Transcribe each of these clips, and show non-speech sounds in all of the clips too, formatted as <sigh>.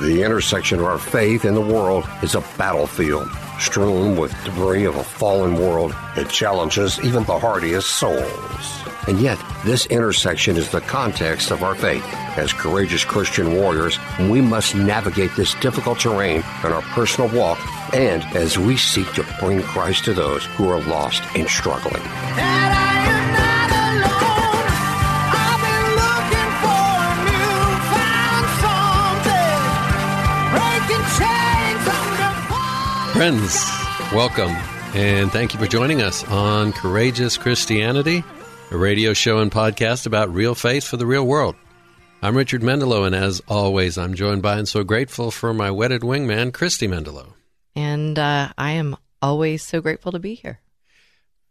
The intersection of our faith and the world is a battlefield strewn with debris of a fallen world. It challenges even the hardiest souls. And yet, this intersection is the context of our faith. As courageous Christian warriors, we must navigate this difficult terrain in our personal walk and as we seek to bring Christ to those who are lost and struggling. Friends, welcome and thank you for joining us on Courageous Christianity, a radio show and podcast about real faith for the real world. I'm Richard Mendelow, and as always, I'm joined by and so grateful for my wedded wingman, Christy Mendelow. And uh, I am always so grateful to be here.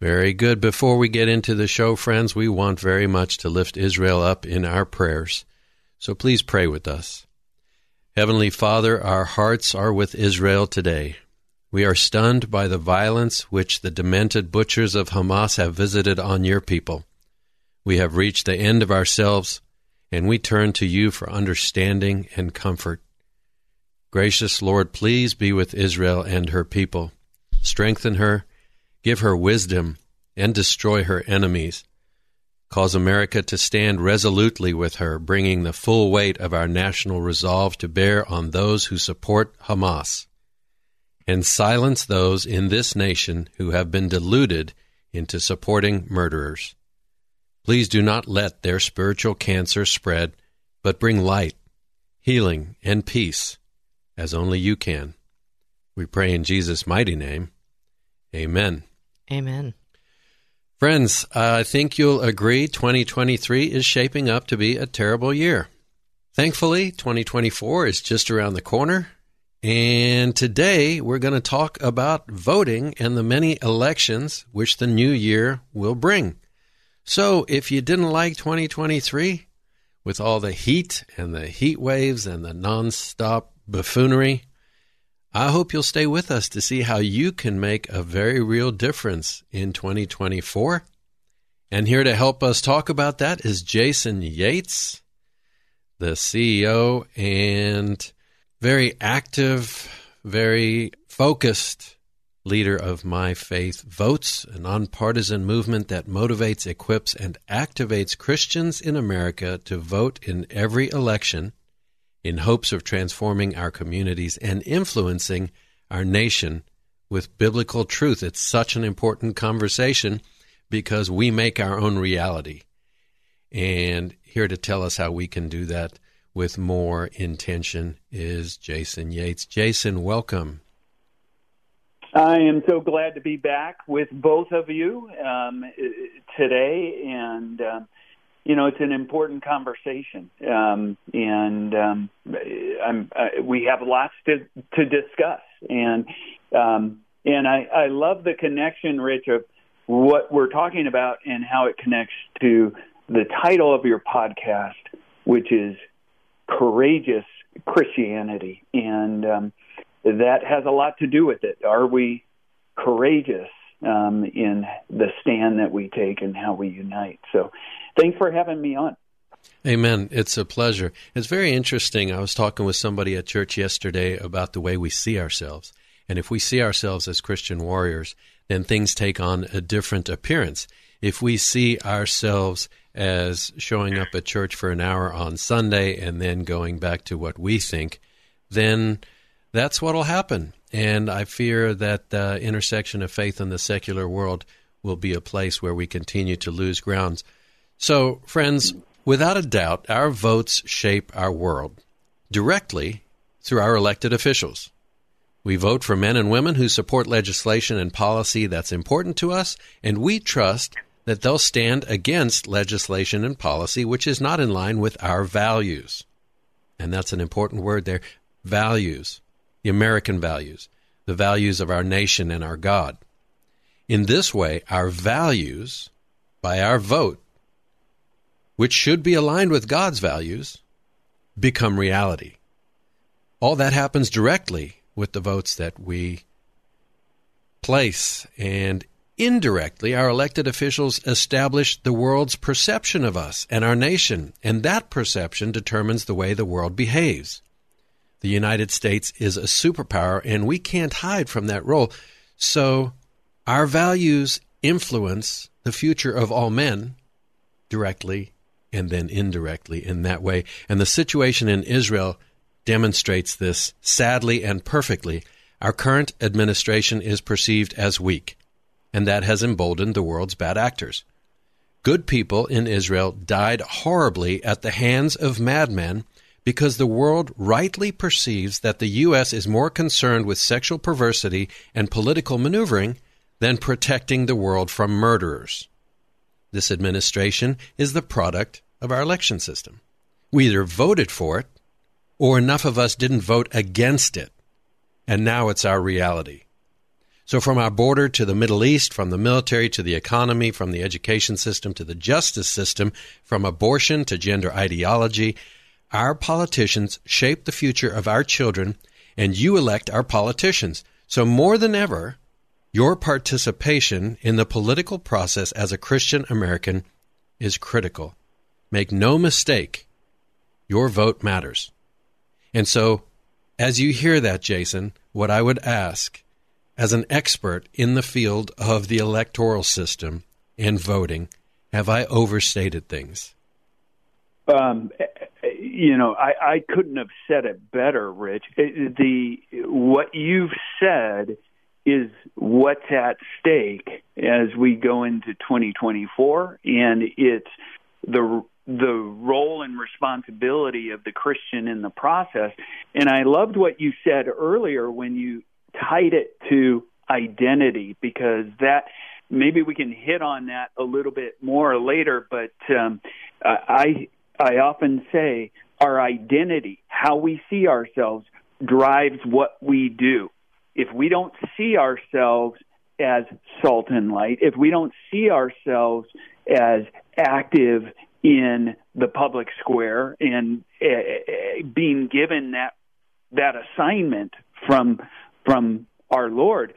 Very good. Before we get into the show, friends, we want very much to lift Israel up in our prayers. So please pray with us. Heavenly Father, our hearts are with Israel today. We are stunned by the violence which the demented butchers of Hamas have visited on your people. We have reached the end of ourselves, and we turn to you for understanding and comfort. Gracious Lord, please be with Israel and her people. Strengthen her, give her wisdom, and destroy her enemies. Cause America to stand resolutely with her, bringing the full weight of our national resolve to bear on those who support Hamas and silence those in this nation who have been deluded into supporting murderers. Please do not let their spiritual cancer spread, but bring light, healing, and peace, as only you can. We pray in Jesus' mighty name. Amen. Amen. Friends, I think you'll agree 2023 is shaping up to be a terrible year. Thankfully, 2024 is just around the corner, and today we're going to talk about voting and the many elections which the new year will bring. So, if you didn't like 2023, with all the heat and the heat waves and the nonstop buffoonery, I hope you'll stay with us to see how you can make a very real difference in 2024. And here to help us talk about that is Jason Yates, the CEO and very active, very focused leader of My Faith Votes, a nonpartisan movement that motivates, equips, and activates Christians in America to vote in every election in hopes of transforming our communities and influencing our nation with biblical truth. It's such an important conversation because we make our own reality. And here to tell us how we can do that with more intention is Jason Yates. Jason, welcome. I am so glad to be back with both of you um, today, and um, you know it's an important conversation, um, and um, I, we have lots to to discuss, and um, and I, I love the connection, Rich, of what we're talking about and how it connects to the title of your podcast, which is courageous Christianity, and um, that has a lot to do with it. Are we courageous um, in the stand that we take and how we unite? So, thanks for having me on. Amen. It's a pleasure. It's very interesting. I was talking with somebody at church yesterday about the way we see ourselves. And if we see ourselves as Christian warriors, then things take on a different appearance. If we see ourselves as showing up at church for an hour on Sunday and then going back to what we think, then that's what will happen. And I fear that the intersection of faith and the secular world will be a place where we continue to lose grounds. So, friends, without a doubt, our votes shape our world directly through our elected officials. We vote for men and women who support legislation and policy that's important to us, and we trust that they'll stand against legislation and policy which is not in line with our values. And that's an important word there values, the American values, the values of our nation and our God. In this way, our values, by our vote, which should be aligned with God's values, become reality. All that happens directly with the votes that we place. And Indirectly, our elected officials establish the world's perception of us and our nation, and that perception determines the way the world behaves. The United States is a superpower, and we can't hide from that role. So, our values influence the future of all men directly and then indirectly in that way. And the situation in Israel demonstrates this sadly and perfectly. Our current administration is perceived as weak, and that has emboldened the world's bad actors. Good people in Israel died horribly at the hands of madmen because the world rightly perceives that the U.S. is more concerned with sexual perversity and political maneuvering than protecting the world from murderers. This administration is the product of our election system. We either voted for it, or enough of us didn't vote against it, and now it's our reality. So, from our border to the Middle East, from the military to the economy, from the education system to the justice system, from abortion to gender ideology, our politicians shape the future of our children, and you elect our politicians. So, more than ever, your participation in the political process as a Christian American is critical. Make no mistake, your vote matters. And so, as you hear that, Jason, what I would ask, as an expert in the field of the electoral system and voting, have I overstated things? Um, you know, I, I couldn't have said it better, Rich. The what you've said is what's at stake as we go into 2024, and it's the the role and responsibility of the Christian in the process. And I loved what you said earlier when you tied it to identity, because that maybe we can hit on that a little bit more later. But um, I I often say our identity, how we see ourselves, drives what we do. If we don't see ourselves as salt and light, if we don't see ourselves as active in the public square and uh, being given that that assignment from from our Lord,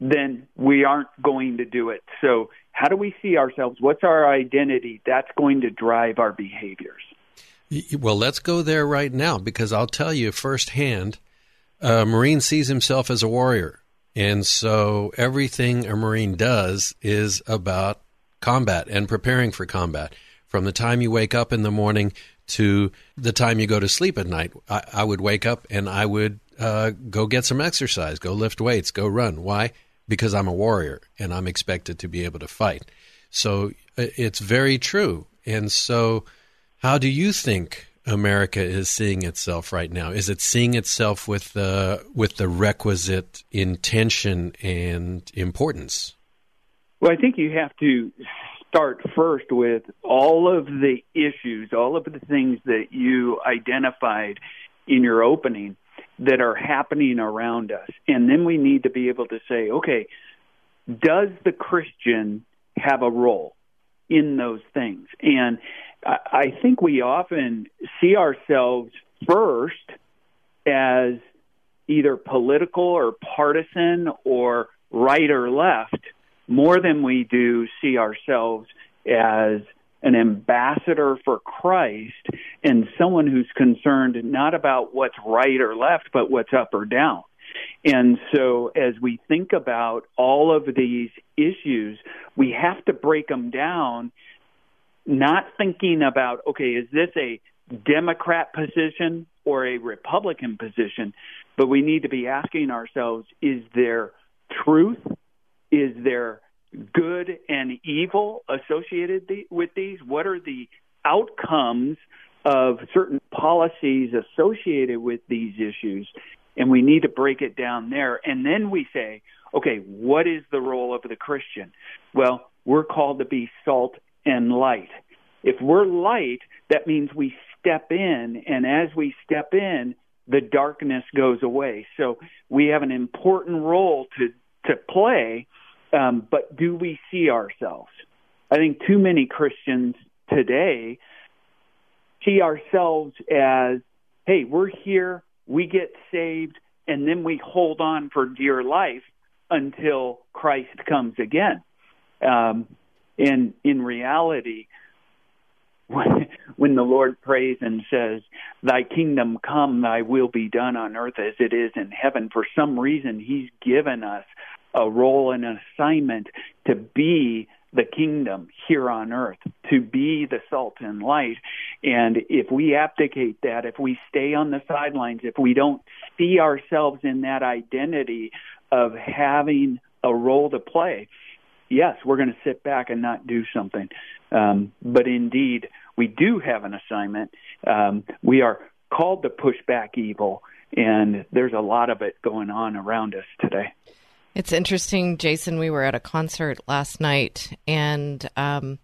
then we aren't going to do it. So, how do we see ourselves? What's our identity? That's going to drive our behaviors. Well, let's go there right now because I'll tell you firsthand a Marine sees himself as a warrior. And so everything a Marine does is about combat and preparing for combat. From the time you wake up in the morning to the time you go to sleep at night, I, I would wake up and I would uh, go get some exercise, go lift weights, go run. Why? Because I'm a warrior and I'm expected to be able to fight. So uh, it's very true. And so, how do you think America is seeing itself right now? Is it seeing itself with the with the requisite intention and importance? Well, I think you have to start first with all of the issues, all of the things that you identified in your opening that are happening around us. And then we need to be able to say, okay, does the Christian have a role in those things? And I think we often see ourselves first as either political or partisan or right or left more than we do see ourselves as an ambassador for Christ and someone who's concerned not about what's right or left, but what's up or down. And so, as we think about all of these issues, we have to break them down not thinking about, okay, is this a Democrat position or a Republican position? But we need to be asking ourselves, is there truth? Is there good and evil associated with these? What are the outcomes of certain policies associated with these issues? And we need to break it down there. And then we say, okay, what is the role of the Christian? Well, we're called to be salt and light. If we're light, that means we step in, and as we step in, the darkness goes away. So we have an important role to to play, um, but do we see ourselves? I think too many Christians today see ourselves as, hey, we're here, we get saved, and then we hold on for dear life until Christ comes again. Um, and in reality, <laughs> when the Lord prays and says, Thy kingdom come, thy will be done on earth as it is in heaven, for some reason He's given us a role and an assignment to be the kingdom here on earth, to be the salt and light. And if we abdicate that, if we stay on the sidelines, if we don't see ourselves in that identity of having a role to play, yes, we're going to sit back and not do something. Um, but indeed, we do have an assignment. Um, we are called to push back evil, and there's a lot of it going on around us today. It's interesting, Jason. We were at a concert last night, and um,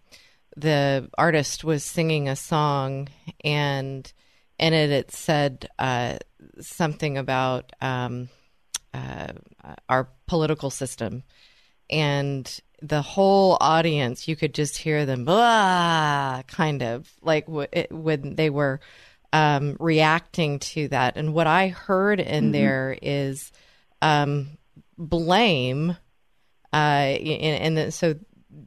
the artist was singing a song, and in it it said uh, something about um, uh, our political system, and the whole audience, you could just hear them, blah, kind of like w- it, when they were um, reacting to that. And what I heard in mm-hmm. there is um, blame. Uh, and, and so,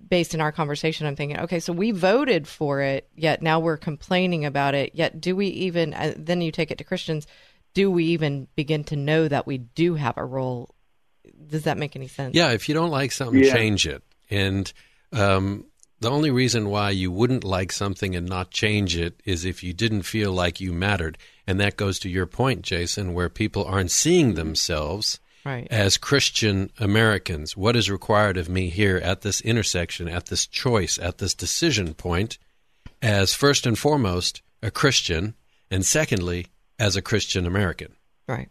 based in our conversation, I'm thinking, okay, so we voted for it, yet now we're complaining about it. Yet, do we even? Uh, then you take it to Christians. Do we even begin to know that we do have a role does that make any sense? Yeah, if you don't like something, yeah. change it. And um, the only reason why you wouldn't like something and not change it is if you didn't feel like you mattered. And that goes to your point, Jason, where people aren't seeing themselves right. as Christian Americans. What is required of me here at this intersection, at this choice, at this decision point, as first and foremost a Christian, and secondly, as a Christian American? Right.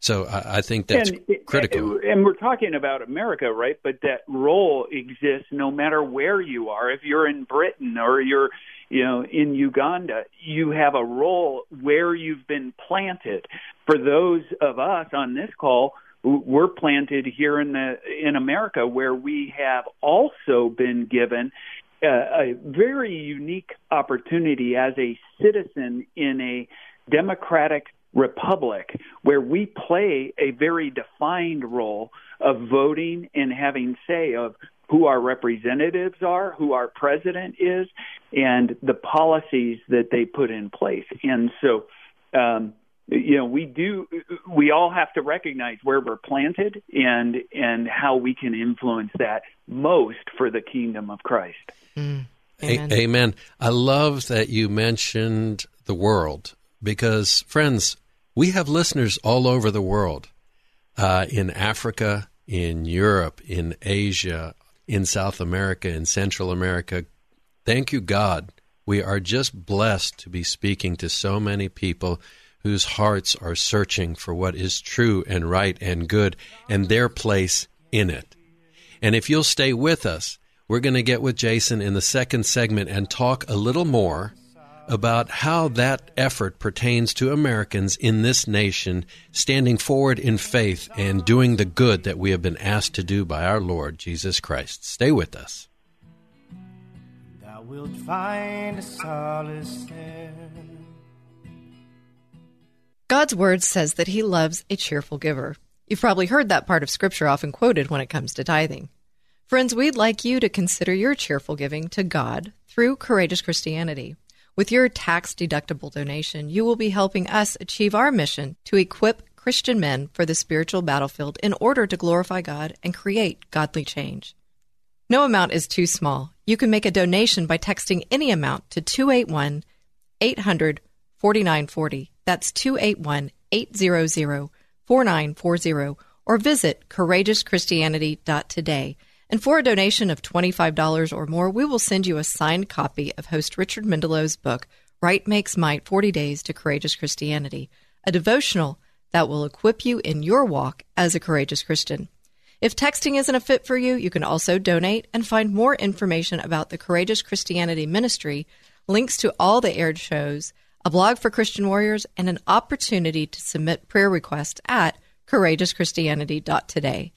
So I, I think that's and, critical. And we're talking about America, right? But that role exists no matter where you are. If you're in Britain or you're you know in Uganda you have a role where you've been planted for those of us on this call we're planted here in the in America where we have also been given a, a very unique opportunity as a citizen in a democratic republic where we play a very defined role of voting and having say of who our representatives are, who our president is, and the policies that they put in place. And so, um, you know, we do. We all have to recognize where we're planted and and how we can influence that most for the kingdom of Christ. Mm. Amen. A- amen. I love that you mentioned the world because, friends, we have listeners all over the world uh, in Africa, in Europe, in Asia, in South America, in Central America. Thank you, God. We are just blessed to be speaking to so many people whose hearts are searching for what is true and right and good and their place in it. And if you'll stay with us, we're going to get with Jason in the second segment and talk a little more about how that effort pertains to Americans in this nation standing forward in faith and doing the good that we have been asked to do by our Lord Jesus Christ. Stay with us. Thou wilt find a solace there. God's word says that he loves a cheerful giver. You've probably heard that part of scripture often quoted when it comes to tithing. Friends, we'd like you to consider your cheerful giving to God through Courageous Christianity. With your tax deductible donation, you will be helping us achieve our mission to equip Christian men for the spiritual battlefield in order to glorify God and create godly change. No amount is too small. You can make a donation by texting any amount to 281 800 4940. That's 281 800 4940 or visit courageouschristianity.today and for a donation of $25 or more, we will send you a signed copy of host Richard Mendelow's book, Right Makes Might 40 Days to Courageous Christianity, a devotional that will equip you in your walk as a courageous Christian. If texting isn't a fit for you, you can also donate and find more information about the Courageous Christianity Ministry, links to all the aired shows, a blog for Christian warriors, and an opportunity to submit prayer requests at courageouschristianity.today.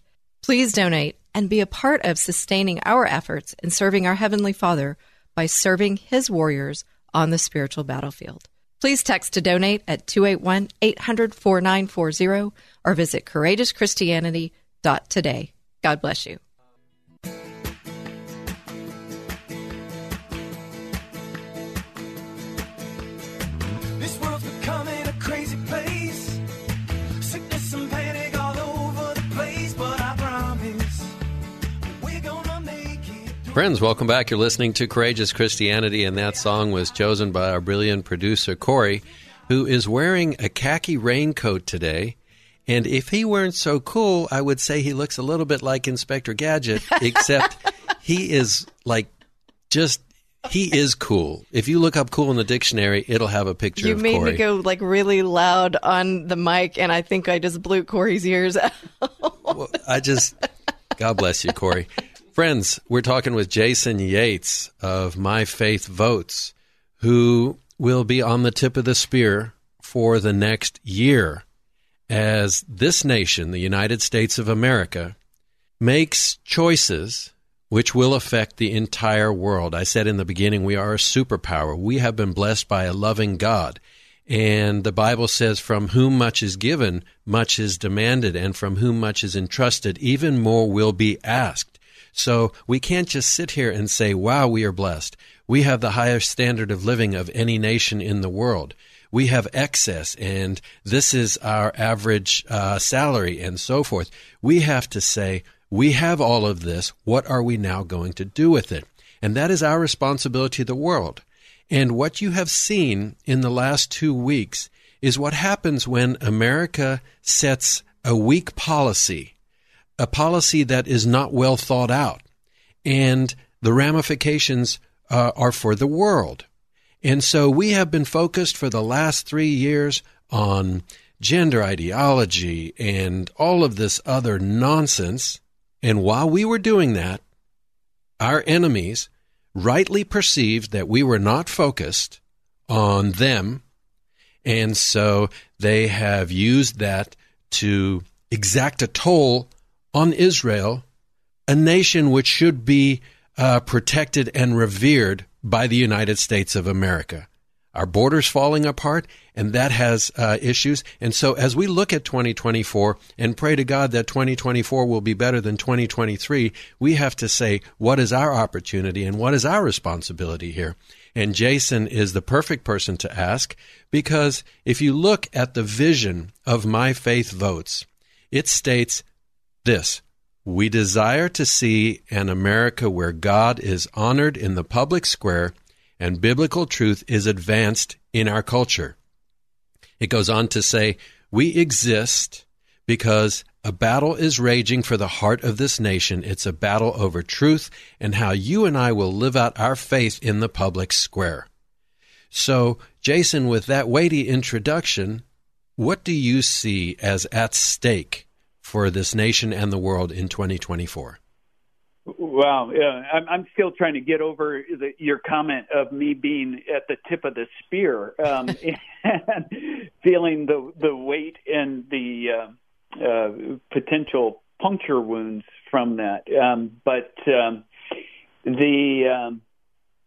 Please donate and be a part of sustaining our efforts in serving our Heavenly Father by serving His warriors on the spiritual battlefield. Please text to donate at 281 800 4940 or visit courageouschristianity.today. God bless you. Friends, welcome back. You're listening to Courageous Christianity, and that song was chosen by our brilliant producer, Corey, who is wearing a khaki raincoat today. And if he weren't so cool, I would say he looks a little bit like Inspector Gadget, <laughs> except he is like just he is cool. If you look up "cool" in the dictionary, it'll have a picture. You of Corey. You made me go like really loud on the mic, and I think I just blew Corey's ears <laughs> out. Well, I just, God bless you, Corey. Friends, we're talking with Jason Yates of My Faith Votes, who will be on the tip of the spear for the next year as this nation, the United States of America, makes choices which will affect the entire world. I said in the beginning, we are a superpower. We have been blessed by a loving God. And the Bible says, from whom much is given, much is demanded, and from whom much is entrusted, even more will be asked. So we can't just sit here and say, wow, we are blessed. We have the highest standard of living of any nation in the world. We have excess, and this is our average uh, salary, and so forth. We have to say, we have all of this. What are we now going to do with it? And that is our responsibility to the world. And what you have seen in the last two weeks is what happens when America sets a weak policy, a policy that is not well thought out, and the ramifications uh, are for the world. And so we have been focused for the last three years on gender ideology and all of this other nonsense. And while we were doing that, our enemies rightly perceived that we were not focused on them. And so they have used that to exact a toll on Israel, a nation which should be uh, protected and revered by the United States of America. Our borders falling apart, and that has uh, issues. And so, as we look at 2024 and pray to God that 2024 will be better than 2023, we have to say, what is our opportunity and what is our responsibility here? And Jason is the perfect person to ask because if you look at the vision of My Faith Votes, it states this We desire to see an America where God is honored in the public square and biblical truth is advanced in our culture. It goes on to say, We exist because a battle is raging for the heart of this nation. It's a battle over truth and how you and I will live out our faith in the public square. So, Jason, with that weighty introduction, what do you see as at stake for this nation and the world in 2024? Wow, yeah, I'm, I'm still trying to get over the, your comment of me being at the tip of the spear um, <laughs> and feeling the the weight and the uh, uh, potential puncture wounds from that. Um, but um, the um,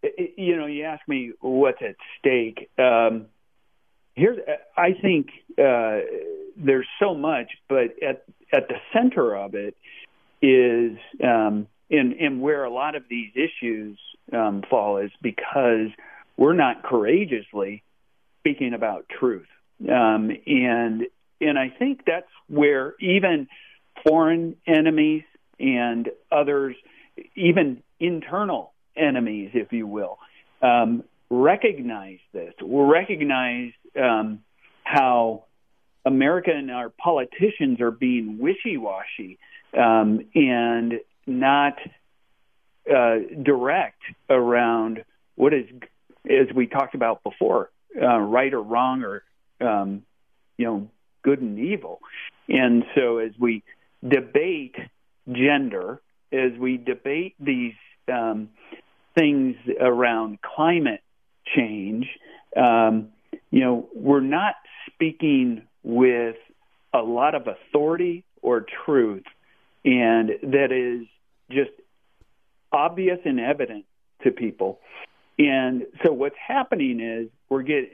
it, you know, you ask me what's at stake. Um, here's, I think uh, there's so much, but at at the center of it is um, and, and where a lot of these issues um, fall is because we're not courageously speaking about truth, um, and and I think that's where even foreign enemies and others, even internal enemies, if you will, um, recognize this. Will recognize um, how America and our politicians are being wishy-washy um, and not uh, direct around what is, as we talked about before, uh, right or wrong, or um, you know, good and evil. And so, as we debate gender, as we debate these um, things around climate change, um, you know, we're not speaking with a lot of authority or truth, and that is just obvious and evident to people. And so what's happening is we're get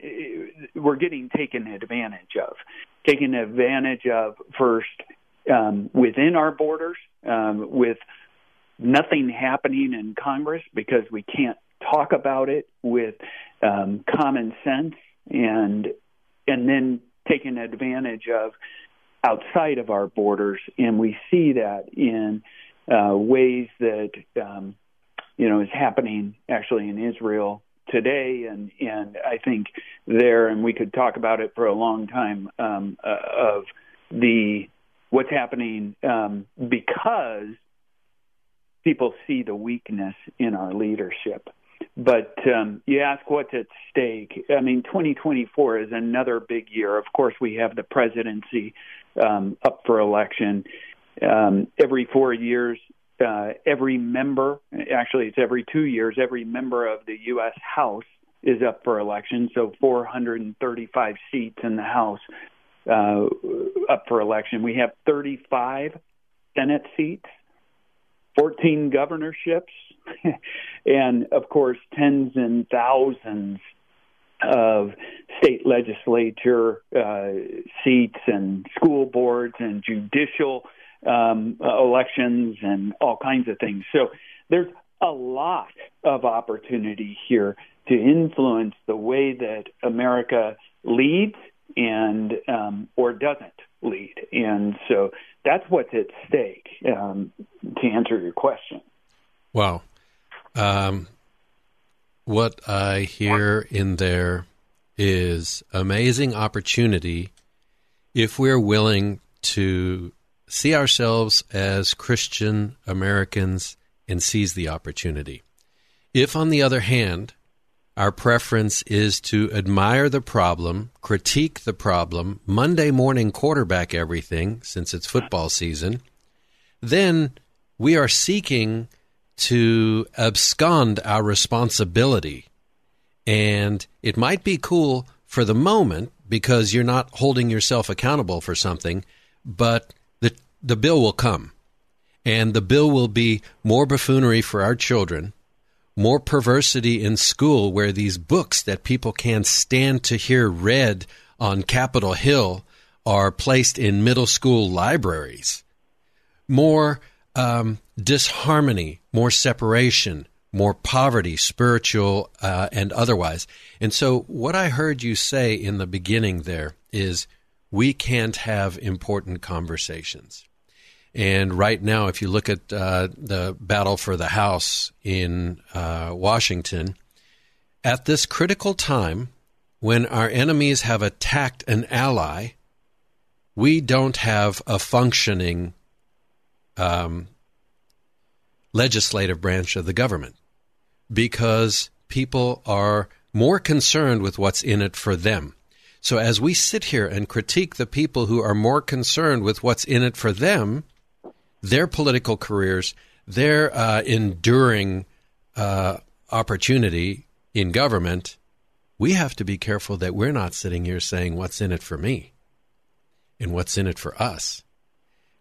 we're getting taken advantage of, taken advantage of first um, within our borders um, with nothing happening in Congress because we can't talk about it with um, common sense and and then taken advantage of outside of our borders, and we see that in uh, ways that um, you know, is happening actually in Israel today, and and I think there, and we could talk about it for a long time um, uh, of the what's happening um, because people see the weakness in our leadership. But um, you ask what's at stake. I mean, 2024 is another big year. Of course, we have the presidency um, up for election. Um, every four years, uh, every member, actually, it's every two years, every member of the U.S. House is up for election. So 435 seats in the House uh, up for election. We have 35 Senate seats, 14 governorships, <laughs> and of course, tens and thousands of state legislature uh, seats and school boards and judicial um, elections and all kinds of things. So there's a lot of opportunity here to influence the way that America leads and um, or doesn't lead. And so that's what's at stake. Um, to answer your question. Wow. Um, what I hear in there is amazing opportunity if we're willing to see ourselves as Christian Americans and seize the opportunity. If, on the other hand, our preference is to admire the problem, critique the problem, Monday morning quarterback everything since it's football season, then we are seeking to abscond our responsibility. And it might be cool for the moment because you're not holding yourself accountable for something, but the, the bill will come. And the bill will be more buffoonery for our children, more perversity in school where these books that people can't stand to hear read on Capitol Hill are placed in middle school libraries, more um, disharmony, more separation, more poverty, spiritual uh, and otherwise. And so, what I heard you say in the beginning there is we can't have important conversations. And right now, if you look at uh, the battle for the House in uh, Washington, at this critical time, when our enemies have attacked an ally, we don't have a functioning um, legislative branch of the government because people are more concerned with what's in it for them. So as we sit here and critique the people who are more concerned with what's in it for them, their political careers, their uh, enduring uh, opportunity in government, we have to be careful that we're not sitting here saying what's in it for me and what's in it for us.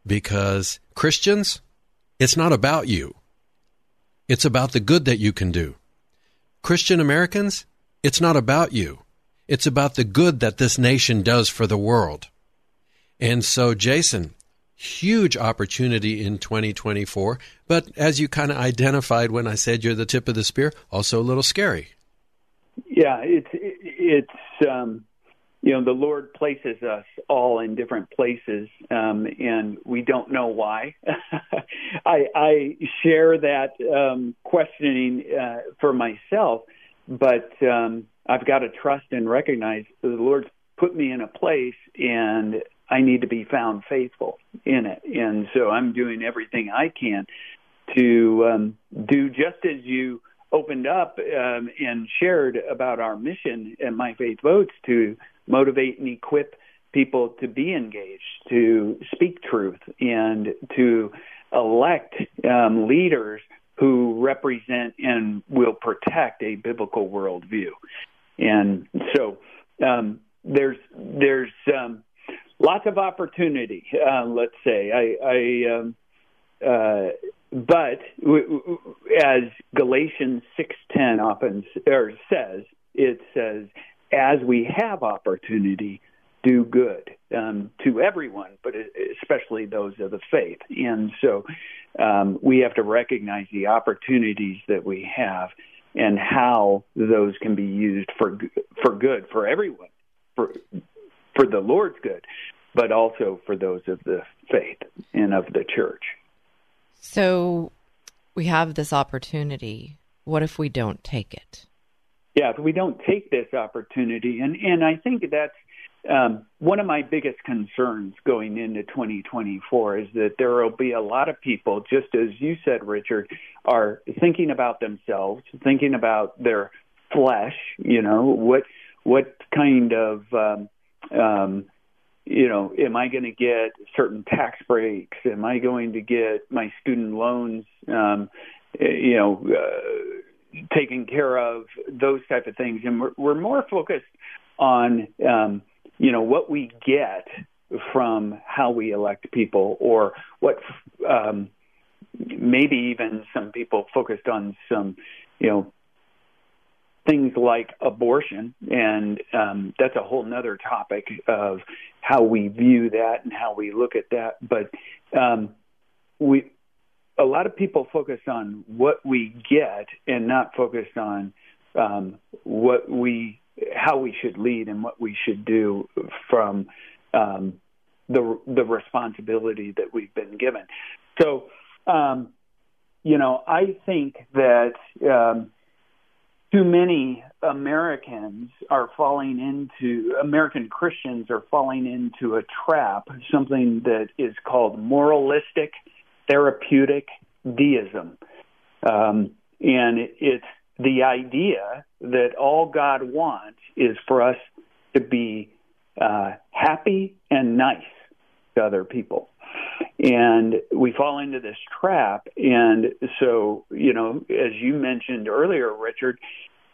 Because Christians, it's not about you. It's about the good that you can do. Christian Americans, it's not about you. It's about the good that this nation does for the world. And so, Jason, huge opportunity in 2024, but as you kind of identified when I said you're the tip of the spear, also a little scary. Yeah, it's it's um, you know the Lord places us all in different places, um, and we don't know why. <laughs> I, I share that um, questioning uh, for myself, but um, I've got to trust and recognize the Lord's put me in a place, and I need to be found faithful in it. And so I'm doing everything I can to um, do just as you opened up um, and shared about our mission at My Faith Votes to motivate and equip people to be engaged, to speak truth, and to elect um, leaders who represent and will protect a biblical worldview. And so um, there's there's um, lots of opportunity. Uh, let's say I, I um, uh, but as Galatians six ten often or says, it says as we have opportunity, do good um, to everyone, but especially those of the faith. And so um, we have to recognize the opportunities that we have and how those can be used for for good for everyone, for for the Lord's good, but also for those of the faith and of the church. So we have this opportunity. What if we don't take it? Yeah, if we don't take this opportunity, and and I think that's um, one of my biggest concerns going into 2024 is that there will be a lot of people, just as you said, Richard, are thinking about themselves, thinking about their flesh. You know, what what kind of um, um, you know, am I going to get certain tax breaks? Am I going to get my student loans, um, you know, uh, taken care of? Those type of things, and we're, we're more focused on, um, you know, what we get from how we elect people, or what um, maybe even some people focused on some, you know, things like abortion, and um, that's a whole nother topic of how we view that and how we look at that. But um, we, a lot of people focus on what we get and not focused on um, what we, how we should lead and what we should do from um, the the responsibility that we've been given. So, um, you know, I think that um, too many Americans are falling into American Christians are falling into a trap, something that is called moralistic therapeutic deism, um, and it's the idea that all God wants is for us to be uh, happy and nice to other people. And we fall into this trap. And so, you know, as you mentioned earlier, Richard,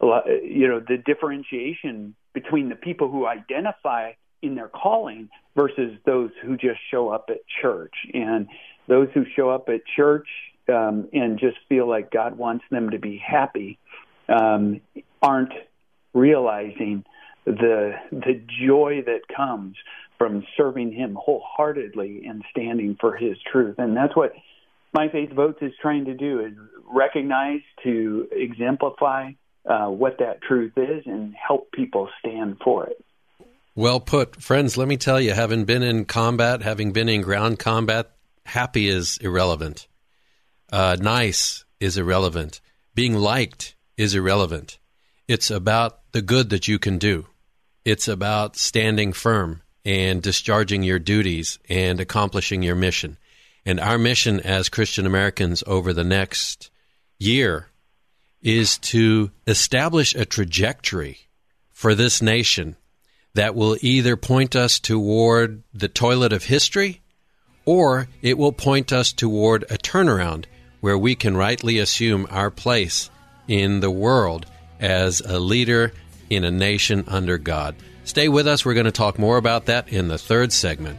you know, the differentiation between the people who identify in their calling versus those who just show up at church. And those who show up at church um, and just feel like God wants them to be happy um, aren't realizing the the joy that comes from serving Him wholeheartedly and standing for His truth. And that's what My Faith Votes is trying to do: is recognize, to exemplify uh, what that truth is, and help people stand for it. Well put, friends. Let me tell you, having been in combat, having been in ground combat, happy is irrelevant. Uh, nice is irrelevant. Being liked is irrelevant. It's about the good that you can do. It's about standing firm and discharging your duties and accomplishing your mission. And our mission as Christian Americans over the next year is to establish a trajectory for this nation that will either point us toward the toilet of history or it will point us toward a turnaround where we can rightly assume our place in the world as a leader in a nation under God. Stay with us. We're going to talk more about that in the third segment.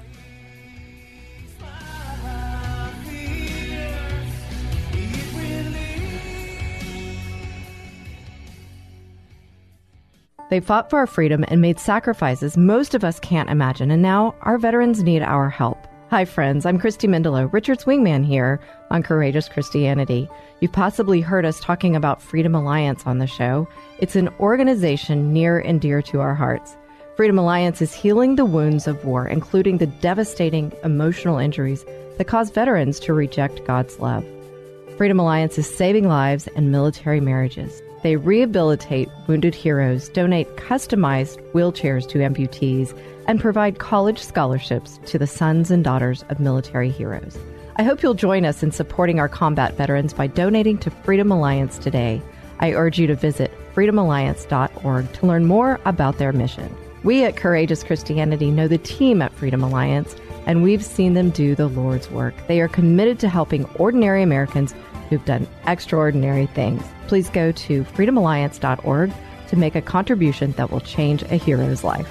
They fought for our freedom and made sacrifices most of us can't imagine, and now our veterans need our help. Hi, friends. I'm Christy Mendelow, Richard's wingman here on Courageous Christianity. You've possibly heard us talking about Freedom Alliance on the show. It's an organization near and dear to our hearts. Freedom Alliance is healing the wounds of war, including the devastating emotional injuries that cause veterans to reject God's love. Freedom Alliance is saving lives and military marriages. They rehabilitate wounded heroes, donate customized wheelchairs to amputees, and provide college scholarships to the sons and daughters of military heroes. I hope you'll join us in supporting our combat veterans by donating to Freedom Alliance today. I urge you to visit freedomalliance.org to learn more about their mission. We at Courageous Christianity know the team at Freedom Alliance, and we've seen them do the Lord's work. They are committed to helping ordinary Americans who've done extraordinary things. Please go to freedomalliance.org to make a contribution that will change a hero's life.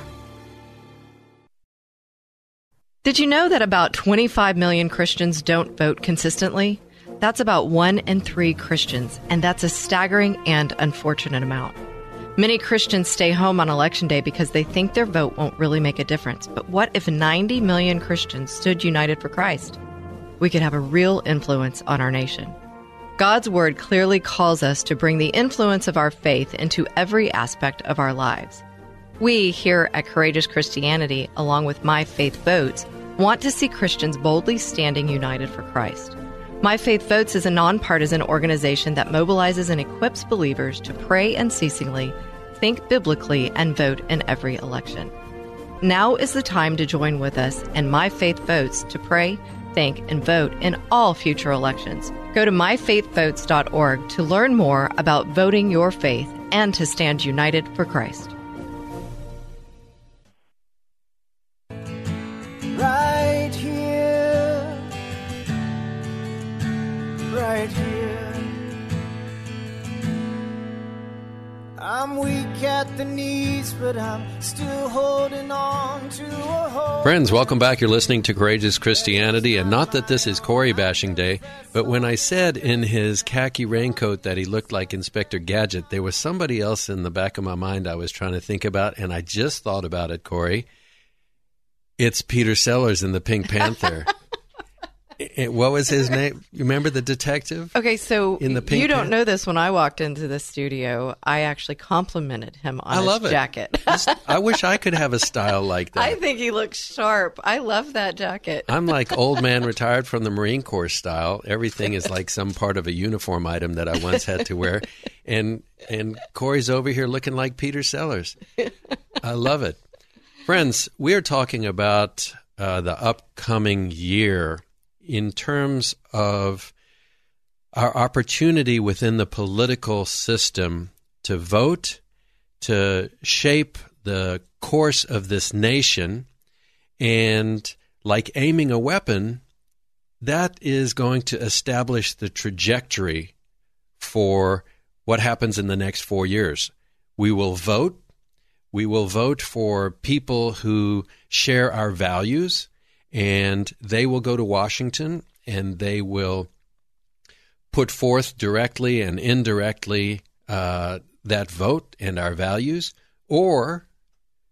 Did you know that about 25 million Christians don't vote consistently? That's about one in three Christians, and that's a staggering and unfortunate amount. Many Christians stay home on election day because they think their vote won't really make a difference. But what if 90 million Christians stood united for Christ? We could have a real influence on our nation. God's Word clearly calls us to bring the influence of our faith into every aspect of our lives. We here at Courageous Christianity, along with My Faith Votes, want to see Christians boldly standing united for Christ. My Faith Votes is a nonpartisan organization that mobilizes and equips believers to pray unceasingly, think biblically, and vote in every election. Now is the time to join with us and My Faith Votes to pray, think, and vote in all future elections. Go to myfaithvotes.org to learn more about voting your faith and to stand united for Christ. Right here, right here. I'm weak at the knees, but I'm still holding on to a hope. Friends, welcome back. You're listening to Courageous Christianity, and not that this is Corey bashing day, but when I said in his khaki raincoat that he looked like Inspector Gadget, there was somebody else in the back of my mind I was trying to think about, and I just thought about it, Corey. It's Peter Sellers in the Pink Panther. <laughs> It- what was his name? You remember the detective? Okay, so In the pink you don't pant- know this. When I walked into the studio, I actually complimented him on I his love it. jacket. <laughs> I wish I could have a style like <laughs> that. I think he looks sharp. I love that jacket. I'm <laughs> like old man retired from the Marine Corps style. Everything is like some part of a uniform item that I once had to wear, and and Corey's over here looking like Peter Sellers. I love it, friends. We are talking about uh, the upcoming year in terms of our opportunity within the political system to vote, to shape the course of this nation, and like aiming a weapon, that is going to establish the trajectory for what happens in the next four years. We will vote. We will vote for people who share our values, and they will go to Washington and they will put forth directly and indirectly uh, that vote and our values, or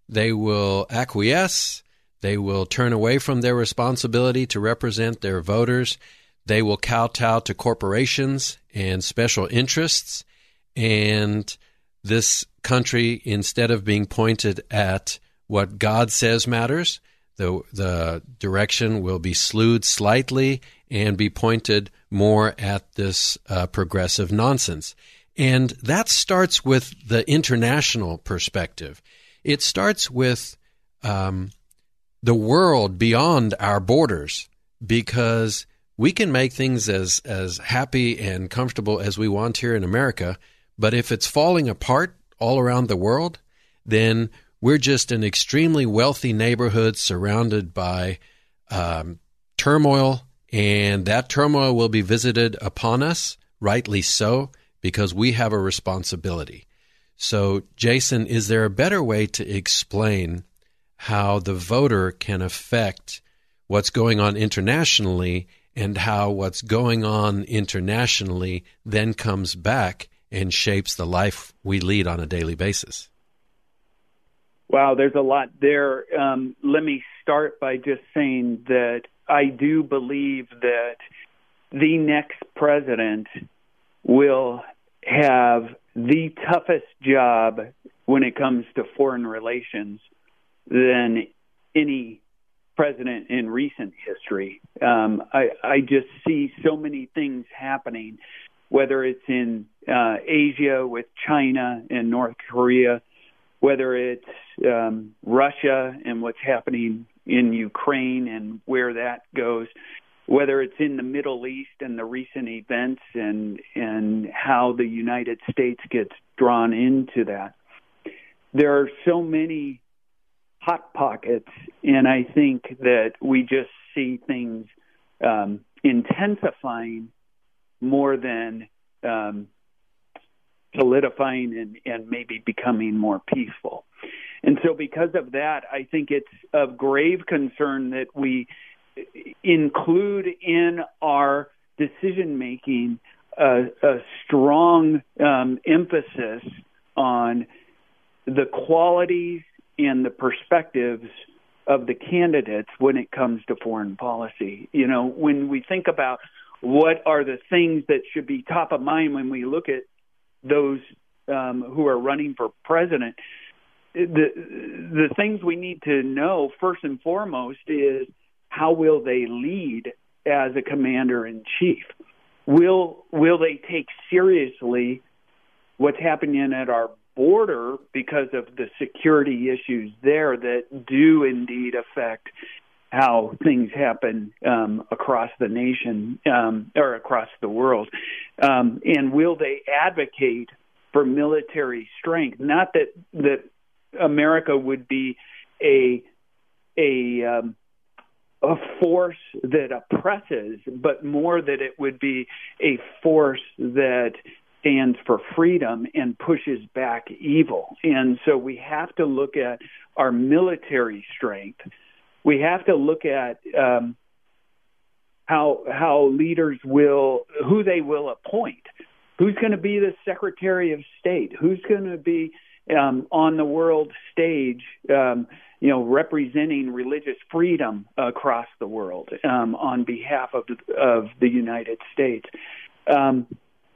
they will acquiesce. They will turn away from their responsibility to represent their voters. They will kowtow to corporations and special interests. And this country, instead of being pointed at what God says matters, the, the direction will be slewed slightly and be pointed more at this uh, progressive nonsense. And that starts with the international perspective. It starts with um, the world beyond our borders because we can make things as, as happy and comfortable as we want here in America. But if it's falling apart all around the world, then we're just an extremely wealthy neighborhood surrounded by um, turmoil, and that turmoil will be visited upon us, rightly so, because we have a responsibility. So, Jason, is there a better way to explain how the voter can affect what's going on internationally and how what's going on internationally then comes back and shapes the life we lead on a daily basis? Wow, there's a lot there. Um, let me start by just saying that I do believe that the next president will have the toughest job when it comes to foreign relations than any president in recent history. Um, I, I just see so many things happening, whether it's in uh, Asia with China and North Korea, whether it's um, Russia and what's happening in Ukraine and where that goes, whether it's in the Middle East and the recent events and and how the United States gets drawn into that. There are so many hot pockets, and I think that we just see things um, intensifying more than um, solidifying and, and maybe becoming more peaceful. And so, because of that, I think it's of grave concern that we include in our decision making a, a strong um, emphasis on the qualities and the perspectives of the candidates when it comes to foreign policy. You know, when we think about what are the things that should be top of mind when we look at those um, who are running for president, the the things we need to know first and foremost is how will they lead as a commander in chief. will will they take seriously what's happening at our border because of the security issues there that do indeed affect how things happen um, across the nation um, or across the world, um, and will they advocate for military strength? Not that that America would be a a um, a force that oppresses, but more that it would be a force that stands for freedom and pushes back evil. And so we have to look at our military strength. We have to look at um, how how leaders will who they will appoint. Who's going to be the Secretary of State? Who's going to be um, on the world stage? Um, you know, representing religious freedom across the world um, on behalf of the, of the United States. Um,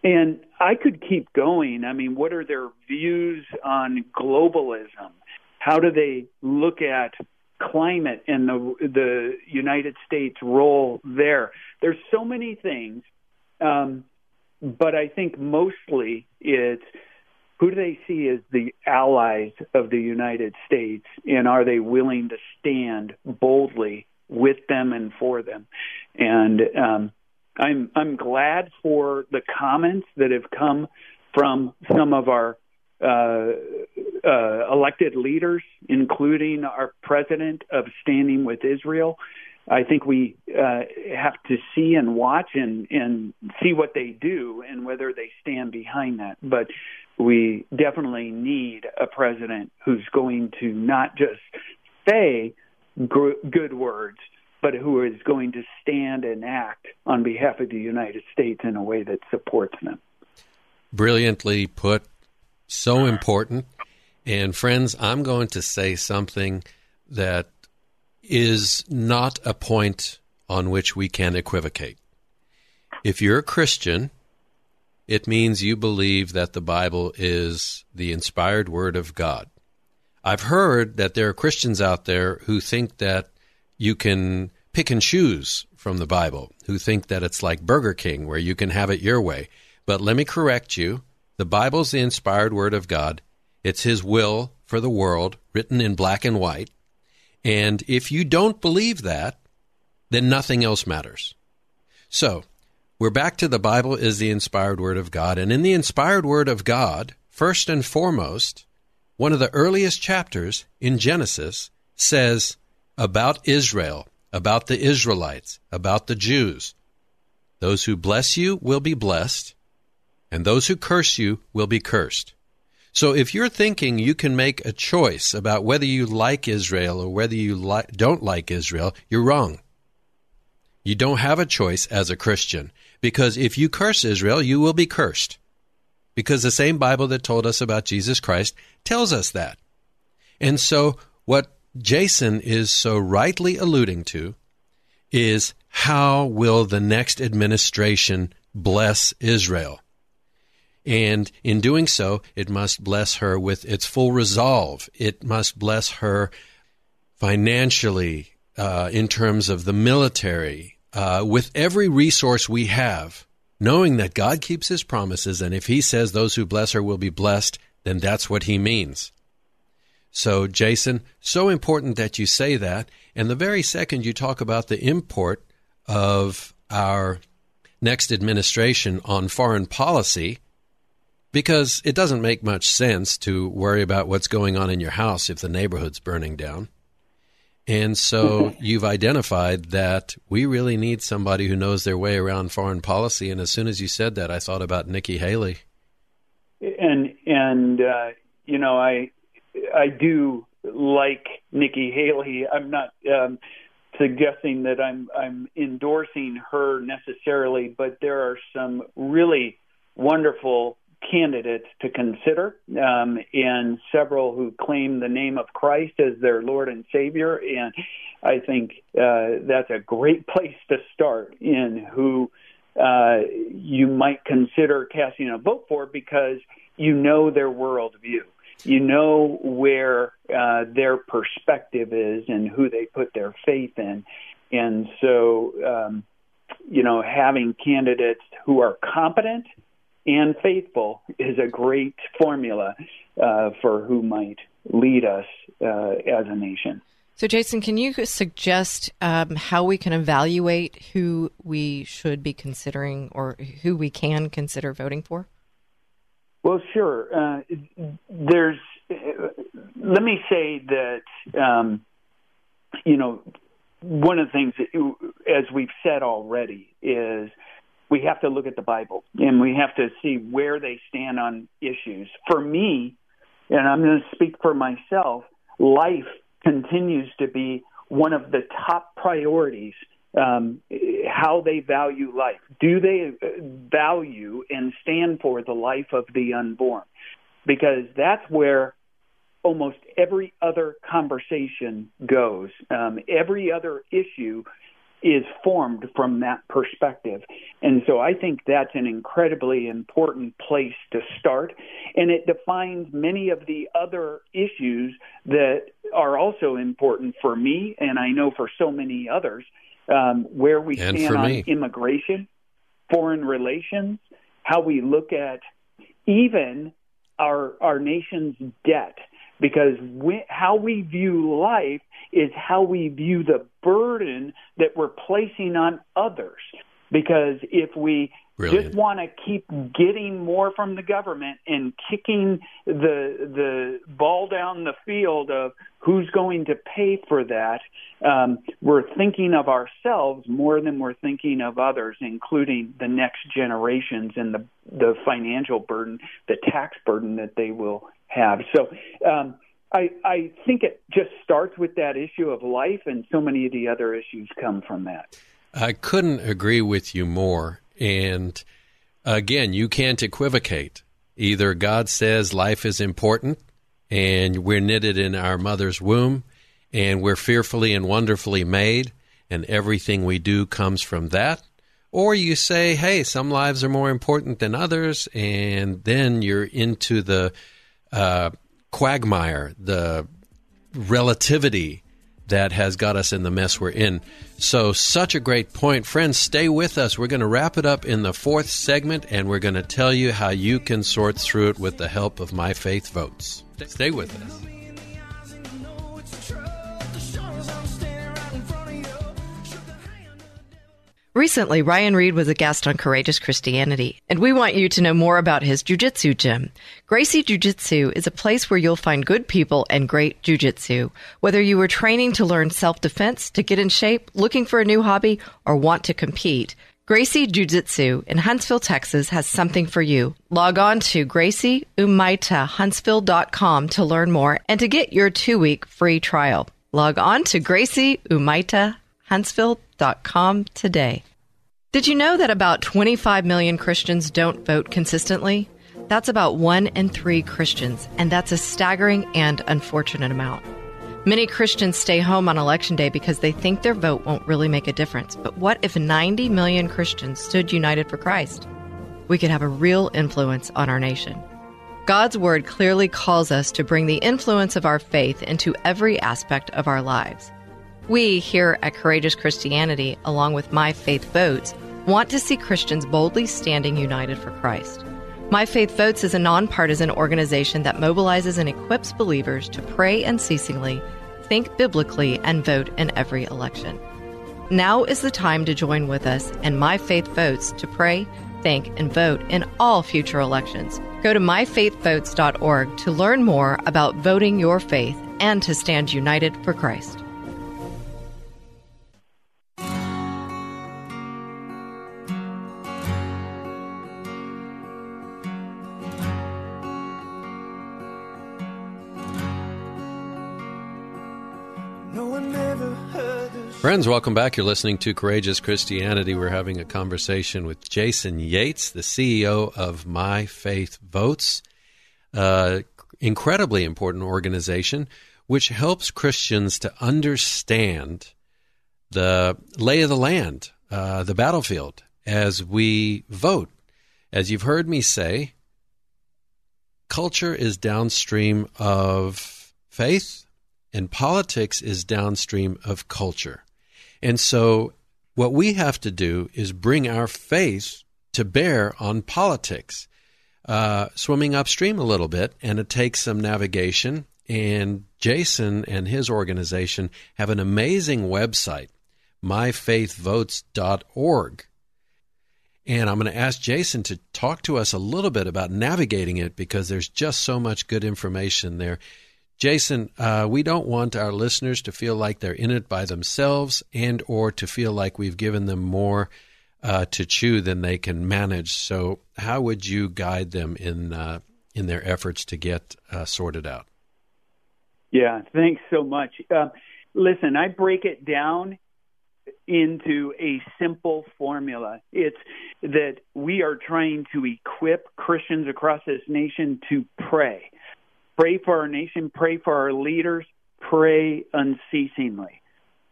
and I could keep going. I mean, what are their views on globalism? How do they look at climate and the the United States role there? There's so many things, um, but I think mostly it's who do they see as the allies of the United States, and are they willing to stand boldly with them and for them? And um, I'm I'm glad for the comments that have come from some of our uh, uh, elected leaders, including our president of Standing with Israel. I think we uh, have to see and watch and, and see what they do and whether they stand behind that. But we definitely need a president who's going to not just say good words, but who is going to stand and act on behalf of the United States in a way that supports them. Brilliantly put, so important. And friends, I'm going to say something that is not a point on which we can equivocate. If you're a Christian, it means you believe that the Bible is the inspired word of God. I've heard that there are Christians out there who think that you can pick and choose from the Bible, who think that it's like Burger King, where you can have it your way. But let me correct you the Bible's the inspired Word of God, it's His will for the world, written in black and white. And if you don't believe that, then nothing else matters. So, we're back to the Bible is the inspired Word of God. And in the inspired Word of God, first and foremost, one of the earliest chapters in Genesis says about Israel, about the Israelites, about the Jews. Those who bless you will be blessed, and those who curse you will be cursed. So if you're thinking you can make a choice about whether you like Israel or whether you li- don't like Israel, you're wrong. You don't have a choice as a Christian because if you curse Israel, you will be cursed. Because the same Bible that told us about Jesus Christ tells us that. And so what Jason is so rightly alluding to is how will the next administration bless Israel? And in doing so, it must bless her with its full resolve. It must bless her financially, uh, in terms of the military, uh, with every resource we have, knowing that God keeps his promises. And if he says those who bless her will be blessed, then that's what he means. So, Jason, so important that you say that. And the very second you talk about the import of our next administration on foreign policy, because it doesn't make much sense to worry about what's going on in your house if the neighborhood's burning down. And so <laughs> you've identified that we really need somebody who knows their way around foreign policy. And as soon as you said that, I thought about Nikki Haley. And and uh, you know, I I do like Nikki Haley. I'm not um, suggesting that I'm I'm endorsing her necessarily, but there are some really wonderful candidates to consider, um, and several who claim the name of Christ as their Lord and Savior. And I think uh, that's a great <laughs> place to start in who uh, you might consider casting a vote for because you know their worldview you know where uh, their perspective is and who they put their faith in, and so um, you know, having candidates who are competent and faithful is a great formula uh, for who might lead us uh, as a nation. So, Jason, can you suggest um, how we can evaluate who we should be considering or who we can consider voting for? Well, sure. Uh, there's. Uh, let me say that um, you know one of the things, that, as we've said already, is we have to look at the Bible and we have to see where they stand on issues. For me, and I'm going to speak for myself, life continues to be one of the top priorities. Um, how they value life. Do they uh, value and stand for the life of the unborn? Because that's where almost every other conversation goes. Um, every other issue is formed from that perspective. And so I think that's an incredibly important place to start. And it defines many of the other issues that are also important for me, and I know for so many others, um, where we and stand on me. immigration, foreign relations, how we look at even our our nation's debt because we, how we view life is how we view the burden that we're placing on others. Because if we Brilliant. just want to keep getting more from the government and kicking the the ball down the field of who's going to pay for that, um, we're thinking of ourselves more than we're thinking of others, including the next generations and the the financial burden, the tax burden that they will have. So. Um, I, I think it just starts with that issue of life, and so many of the other issues come from that. I couldn't agree with you more. And again, you can't equivocate. Either God says life is important and we're knitted in our mother's womb and we're fearfully and wonderfully made and everything we do comes from that. Or you say, hey, some lives are more important than others, and then you're into the uh, quagmire, the relativity that has got us in the mess we're in. So, such a great point. Friends, stay with us. We're going to wrap it up in the fourth segment, and we're going to tell you how you can sort through it with the help of My Faith Votes. Stay with us. Recently, Ryan Reed was a guest on Courageous Christianity, and we want you to know more about his jujitsu gym. Gracie Jiu-Jitsu is a place where you'll find good people and great jujitsu. Whether you are training to learn self-defense, to get in shape, looking for a new hobby, or want to compete, Gracie Jiu-Jitsu in Huntsville, Texas has something for you. Log on to GracieHumaitaHuntsville.com to learn more and to get your two-week free trial. Log on to GracieHumaitaHuntsville.com today. Did you know that about 25 million Christians don't vote consistently? That's about one in three Christians, and that's a staggering and unfortunate amount. Many Christians stay home on election day because they think their vote won't really make a difference. But what if 90 million Christians stood united for Christ? We could have a real influence on our nation. God's Word clearly calls us to bring the influence of our faith into every aspect of our lives. We here at Courageous Christianity, along with My Faith Votes, want to see Christians boldly standing united for Christ. My Faith Votes is a nonpartisan organization that mobilizes and equips believers to pray unceasingly, think biblically, and vote in every election. Now is the time to join with us and My Faith Votes to pray, think, and vote in all future elections. Go to myfaithvotes.org to learn more about voting your faith and to stand united for Christ. Friends, welcome back. You're listening to Courageous Christianity. We're having a conversation with Jason Yates, the CEO of My Faith Votes, uh, incredibly important organization which helps Christians to understand the lay of the land, uh, the battlefield, as we vote. As you've heard me say, culture is downstream of faith, and politics is downstream of culture. And so What we have to do is bring our faith to bear on politics, uh, swimming upstream a little bit, and it takes some navigation. And Jason and his organization have an amazing website, myfaithvotes.org. And I'm going to ask Jason to talk to us a little bit about navigating it because there's just so much good information there. Jason, uh, we don't want our listeners to feel like they're in it by themselves and or to feel like we've given them more uh, to chew than they can manage. So, how would you guide them in uh, in their efforts to get uh, sorted out? Yeah, thanks so much. Uh, listen, I break it down into a simple formula. It's that we are trying to equip Christians across this nation to pray. Pray for our nation, pray for our leaders, pray unceasingly.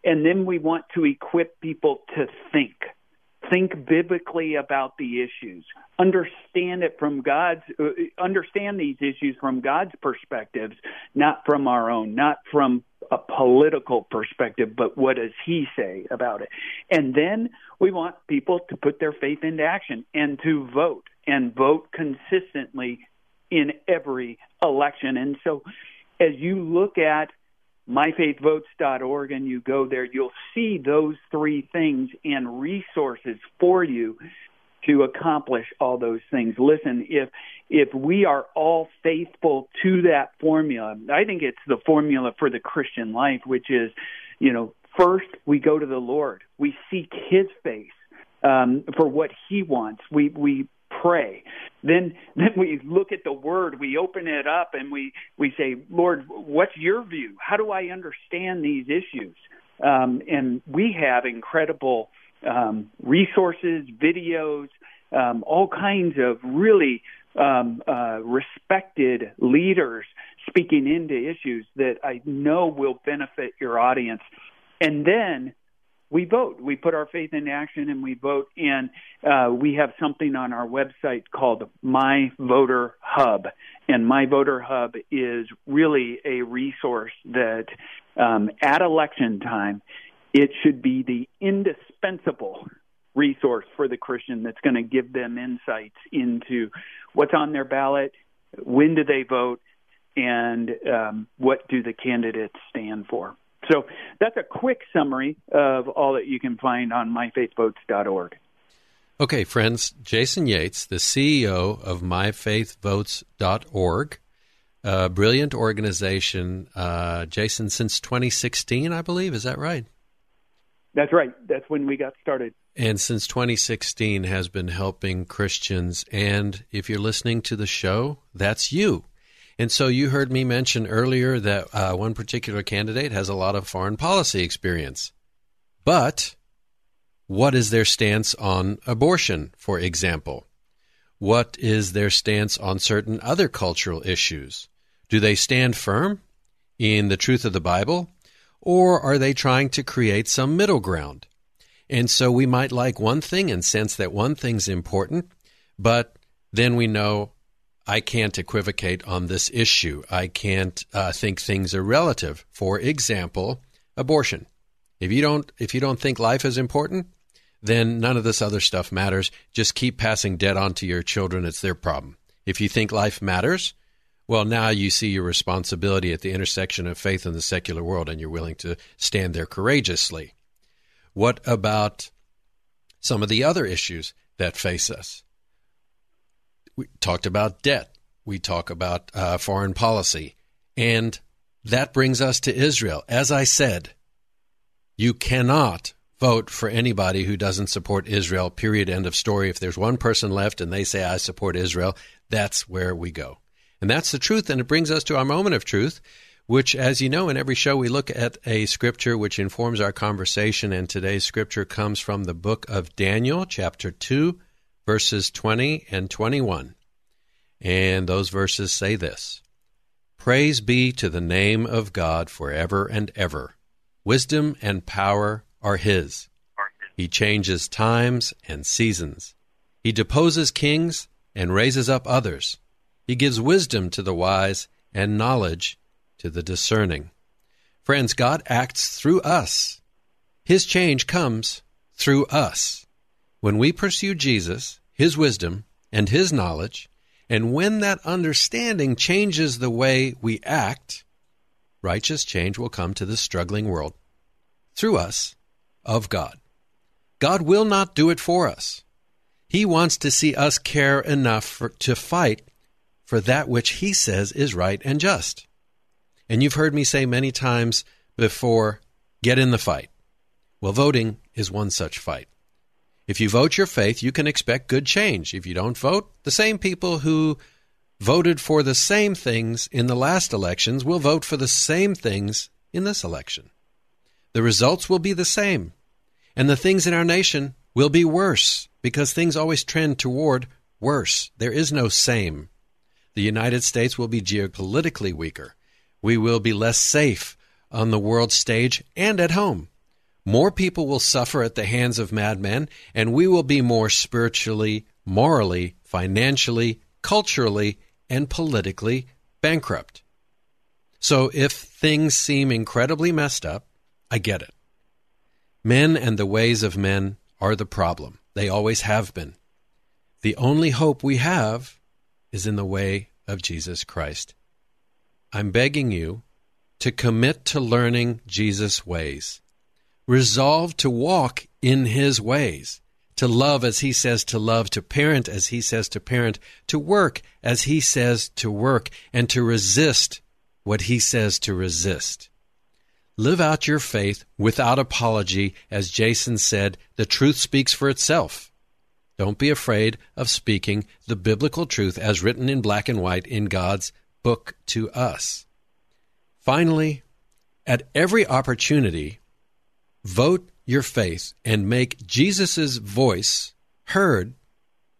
And then we want to equip people to think. Think biblically about the issues. Understand it from God's uh, understand these issues from God's perspectives, not from our own, not from a political perspective, but what does he say about it? And then we want people to put their faith into action and to vote and vote consistently in every election. And so as you look at myfaithvotes.org and you go there, you'll see those three things and resources for you to accomplish all those things. Listen, if if we are all faithful to that formula, I think it's the formula for the Christian life, which is, you know, first we go to the Lord, we seek His face um, for what He wants. We we pray. Then <laughs> then we look at the Word, we open it up, and we we say, Lord, what's your view? How do I understand these issues? Um, and we have incredible um, resources, videos, um, all kinds of really um, uh, respected leaders speaking into issues that I know will benefit your audience. And then we vote. We put our faith in action and we vote. And uh, we have something on our website called My Voter Hub. And My Voter Hub is really a resource that um, at election time it should be the indispensable resource for the Christian that's going to give them insights into what's on their ballot, when do they vote, and um, what do the candidates stand for. So that's a quick summary of all that you can find on myfaithvotes.org. Okay, friends, Jason Yates, the CEO of myfaithvotes.org, a brilliant organization. Uh, Jason, since 2016, I believe, is that right? That's right. That's when we got started. And since 2016 has been helping Christians. And if you're listening to the show, that's you. And so you heard me mention earlier that uh, one particular candidate has a lot of foreign policy experience. But what is their stance on abortion, for example? What is their stance on certain other cultural issues? Do they stand firm in the truth of the Bible or are they trying to create some middle ground? And so we might like one thing and sense that one thing's important, but then we know I can't equivocate on this issue. I can't uh, think things are relative. For example, abortion. If you don't if you don't think life is important, then none of this other stuff matters. Just keep passing debt on to your children. It's their problem. If you think life matters, well, now you see your responsibility at the intersection of faith and the secular world, and you're willing to stand there courageously. What about some of the other issues that face us? We talked about debt. We talk about uh, foreign policy. And that brings us to Israel. As I said, you cannot vote for anybody who doesn't support Israel, period, end of story. If there's one person left and they say, I support Israel, that's where we go. And that's the truth. And it brings us to our moment of truth, which, as you know, in every show we look at a scripture which informs our conversation. And today's scripture comes from the book of Daniel, chapter 2, verses 20 and 21. And those verses say this Praise be to the name of God forever and ever. Wisdom and power are His. He changes times and seasons. He deposes kings and raises up others. He gives wisdom to the wise and knowledge to the discerning. Friends, God acts through us. His change comes through us. When we pursue Jesus, His wisdom, and His knowledge, and when that understanding changes the way we act, righteous change will come to this struggling world through us of God. God will not do it for us. He wants to see us care enough for, to fight for that which He says is right and just. And you've heard me say many times before get in the fight. Well, voting is one such fight. If you vote your faith, you can expect good change. If you don't vote, the same people who voted for the same things in the last elections will vote for the same things in this election. The results will be the same, and the things in our nation will be worse because things always trend toward worse. There is no same. The United States will be geopolitically weaker. We will be less safe on the world stage and at home. More people will suffer at the hands of madmen, and we will be more spiritually, morally, financially, culturally, and politically bankrupt. So if things seem incredibly messed up, I get it. Men and the ways of men are the problem. They always have been. The only hope we have is in the way of Jesus Christ. I'm begging you to commit to learning Jesus' ways resolved to walk in his ways, to love as he says to love, to parent as he says to parent, to work as he says to work, and to resist what he says to resist. Live out your faith without apology. As Jason said, the truth speaks for itself. Don't be afraid of speaking the biblical truth as written in black and white in God's book to us. Finally, at every opportunity, vote your faith and make Jesus' voice heard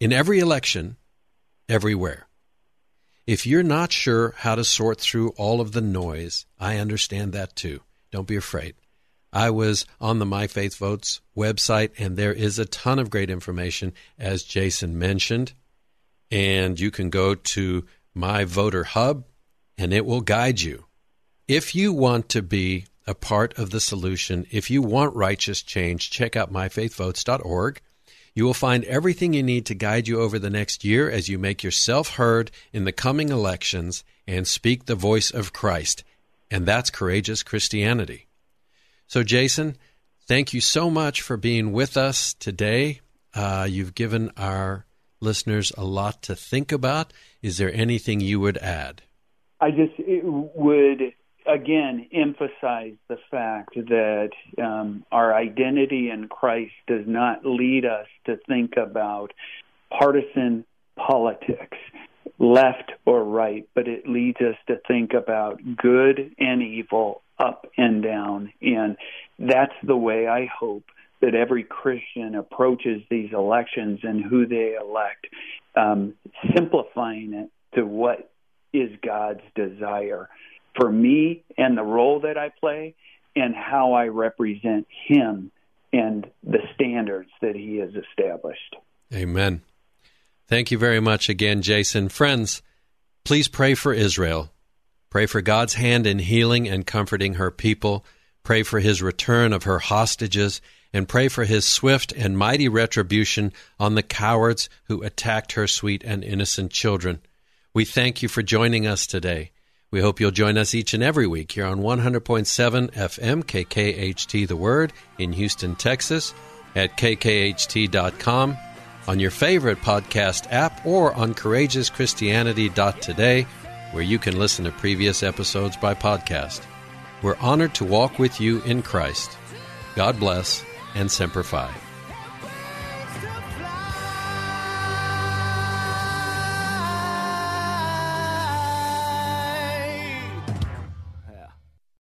in every election, everywhere. If you're not sure how to sort through all of the noise, I understand that too. Don't be afraid. I was on the My Faith Votes website, and there is a ton of great information, as Jason mentioned. And you can go to My Voter Hub, and it will guide you. If you want to be a part of the solution. If you want righteous change, check out myfaithvotes.org. You will find everything you need to guide you over the next year as you make yourself heard in the coming elections and speak the voice of Christ. And that's courageous Christianity. So, Jason, thank you so much for being with us today. Uh, you've given our listeners a lot to think about. Is there anything you would add? I just would again emphasize the fact that um, our identity in Christ does not lead us to think about partisan politics, left or right, but it leads us to think about good and evil, up and down. And that's the way I hope that every Christian approaches these elections and who they elect, um, simplifying it to what is God's desire for me and the role that I play and how I represent him and the standards that he has established. Amen. Thank you very much again, Jason. Friends, please pray for Israel. Pray for God's hand in healing and comforting her people. Pray for his return of her hostages, and pray for his swift and mighty retribution on the cowards who attacked her sweet and innocent children. We thank you for joining us today. We hope you'll join us each and every week here on 100.7 FM KKHT The Word in Houston, Texas, at kkht.com, on your favorite podcast app, or on courageouschristianity.today, where you can listen to previous episodes by podcast. We're honored to walk with you in Christ. God bless and Semper Fi.